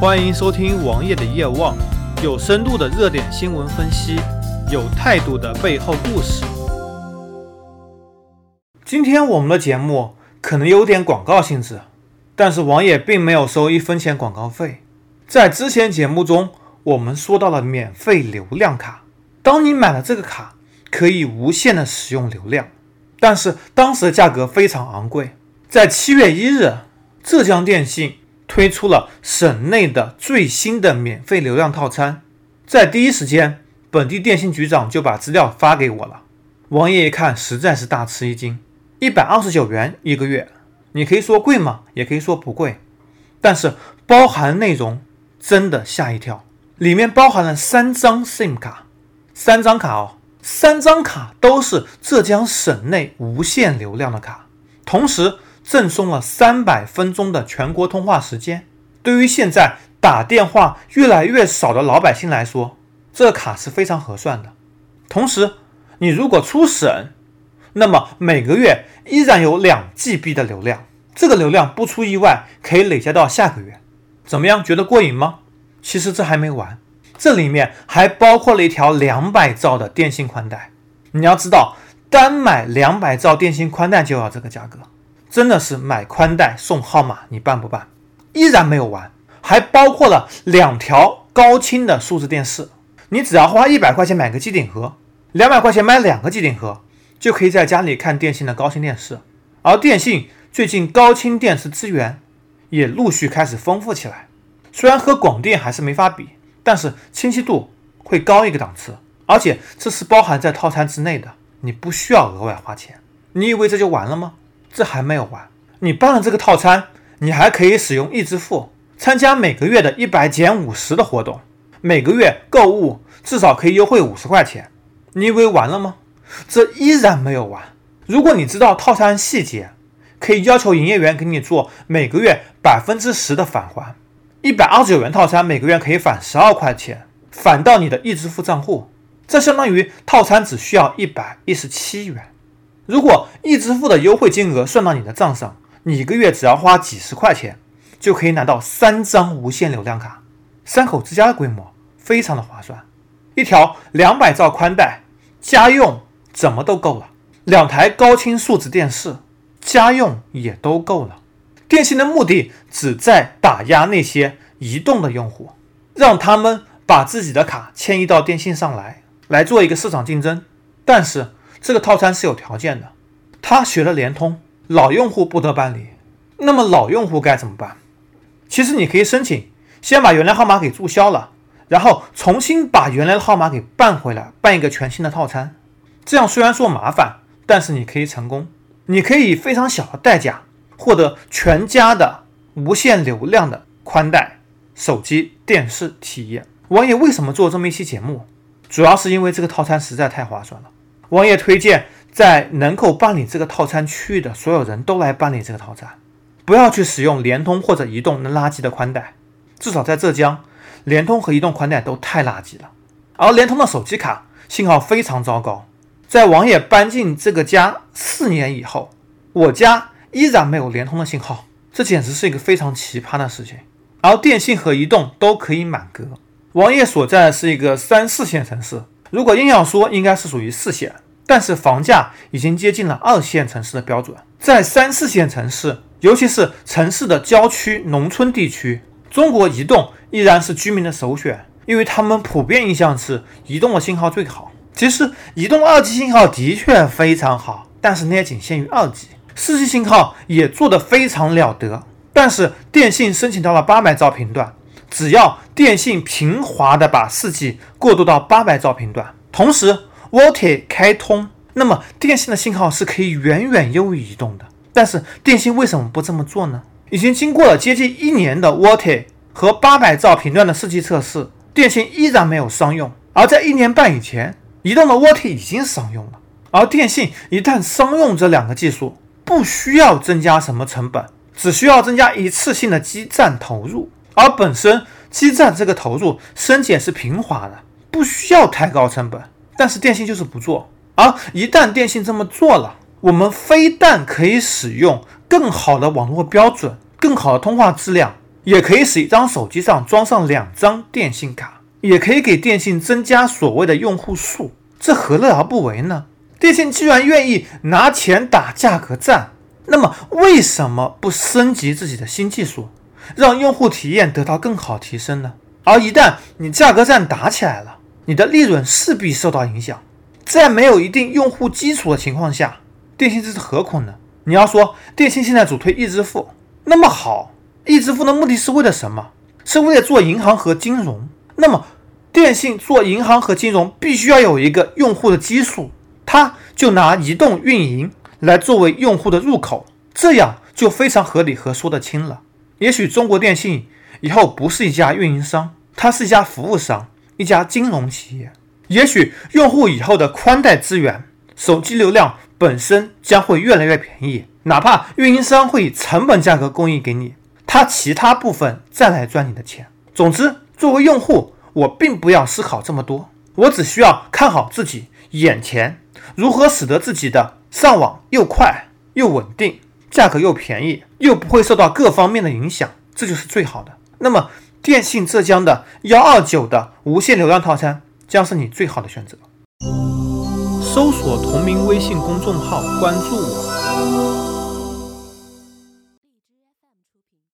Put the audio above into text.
欢迎收听王爷的夜望，有深度的热点新闻分析，有态度的背后故事。今天我们的节目可能有点广告性质，但是王爷并没有收一分钱广告费。在之前节目中，我们说到了免费流量卡，当你买了这个卡，可以无限的使用流量，但是当时的价格非常昂贵。在七月一日，浙江电信。推出了省内的最新的免费流量套餐，在第一时间，本地电信局长就把资料发给我了。王爷一看，实在是大吃一惊，一百二十九元一个月，你可以说贵吗？也可以说不贵，但是包含内容真的吓一跳，里面包含了三张 SIM 卡，三张卡哦，三张卡都是浙江省内无限流量的卡，同时。赠送了三百分钟的全国通话时间。对于现在打电话越来越少的老百姓来说，这卡是非常合算的。同时，你如果出省，那么每个月依然有两 GB 的流量，这个流量不出意外可以累加到下个月。怎么样？觉得过瘾吗？其实这还没完，这里面还包括了一条两百兆的电信宽带。你要知道，单买两百兆电信宽带就要这个价格。真的是买宽带送号码，你办不办？依然没有完，还包括了两条高清的数字电视。你只要花一百块钱买个机顶盒，两百块钱买两个机顶盒，就可以在家里看电信的高清电视。而电信最近高清电视资源也陆续开始丰富起来，虽然和广电还是没法比，但是清晰度会高一个档次，而且这是包含在套餐之内的，你不需要额外花钱。你以为这就完了吗？这还没有完，你办了这个套餐，你还可以使用易支付参加每个月的一百减五十的活动，每个月购物至少可以优惠五十块钱。你以为完了吗？这依然没有完。如果你知道套餐细节，可以要求营业员给你做每个月百分之十的返还。一百二十九元套餐每个月可以返十二块钱，返到你的易支付账户，这相当于套餐只需要一百一十七元。如果易支付的优惠金额算到你的账上，你一个月只要花几十块钱，就可以拿到三张无限流量卡，三口之家的规模，非常的划算。一条两百兆宽带，家用怎么都够了；两台高清数字电视，家用也都够了。电信的目的只在打压那些移动的用户，让他们把自己的卡迁移到电信上来，来做一个市场竞争。但是。这个套餐是有条件的，他学了联通，老用户不得办理。那么老用户该怎么办？其实你可以申请，先把原来号码给注销了，然后重新把原来的号码给办回来，办一个全新的套餐。这样虽然说麻烦，但是你可以成功。你可以以非常小的代价获得全家的无限流量的宽带手机电视体验。王爷为什么做这么一期节目？主要是因为这个套餐实在太划算了。王爷推荐，在能够办理这个套餐区域的所有人都来办理这个套餐，不要去使用联通或者移动那垃圾的宽带。至少在浙江，联通和移动宽带都太垃圾了。而联通的手机卡信号非常糟糕。在王爷搬进这个家四年以后，我家依然没有联通的信号，这简直是一个非常奇葩的事情。而电信和移动都可以满格。王爷所在的是一个三四线城市。如果硬要说，应该是属于四线，但是房价已经接近了二线城市的标准。在三四线城市，尤其是城市的郊区、农村地区，中国移动依然是居民的首选，因为他们普遍印象是移动的信号最好。其实，移动二 G 信号的确非常好，但是那也仅限于二 G，四 G 信号也做得非常了得。但是电信申请到了八百兆频段。只要电信平滑的把 4G 过渡到八百兆频段，同时 VoLTE 开通，那么电信的信号是可以远远优于移动的。但是电信为什么不这么做呢？已经经过了接近一年的 VoLTE 和八百兆频段的 4G 测试，电信依然没有商用。而在一年半以前，移动的 VoLTE 已经商用了。而电信一旦商用这两个技术，不需要增加什么成本，只需要增加一次性的基站投入。而本身基站这个投入升减是平滑的，不需要太高成本。但是电信就是不做，而一旦电信这么做了，我们非但可以使用更好的网络标准、更好的通话质量，也可以使一张手机上装上两张电信卡，也可以给电信增加所谓的用户数，这何乐而不为呢？电信既然愿意拿钱打价格战，那么为什么不升级自己的新技术，让用户体验得到更好提升呢？而一旦你价格战打起来了，你的利润势必受到影响。在没有一定用户基础的情况下，电信这是何苦呢？你要说电信现在主推易支付，那么好，易支付的目的是为了什么？是为了做银行和金融。那么电信做银行和金融必须要有一个用户的基数，它就拿移动运营来作为用户的入口，这样就非常合理和说得清了。也许中国电信以后不是一家运营商，它是一家服务商，一家金融企业。也许用户以后的宽带资源、手机流量。本身将会越来越便宜，哪怕运营商会以成本价格供应给你，它其他部分再来赚你的钱。总之，作为用户，我并不要思考这么多，我只需要看好自己眼前如何使得自己的上网又快又稳定，价格又便宜，又不会受到各方面的影响，这就是最好的。那么，电信浙江的幺二九的无限流量套餐将是你最好的选择。搜索同名微信公众号，关注我。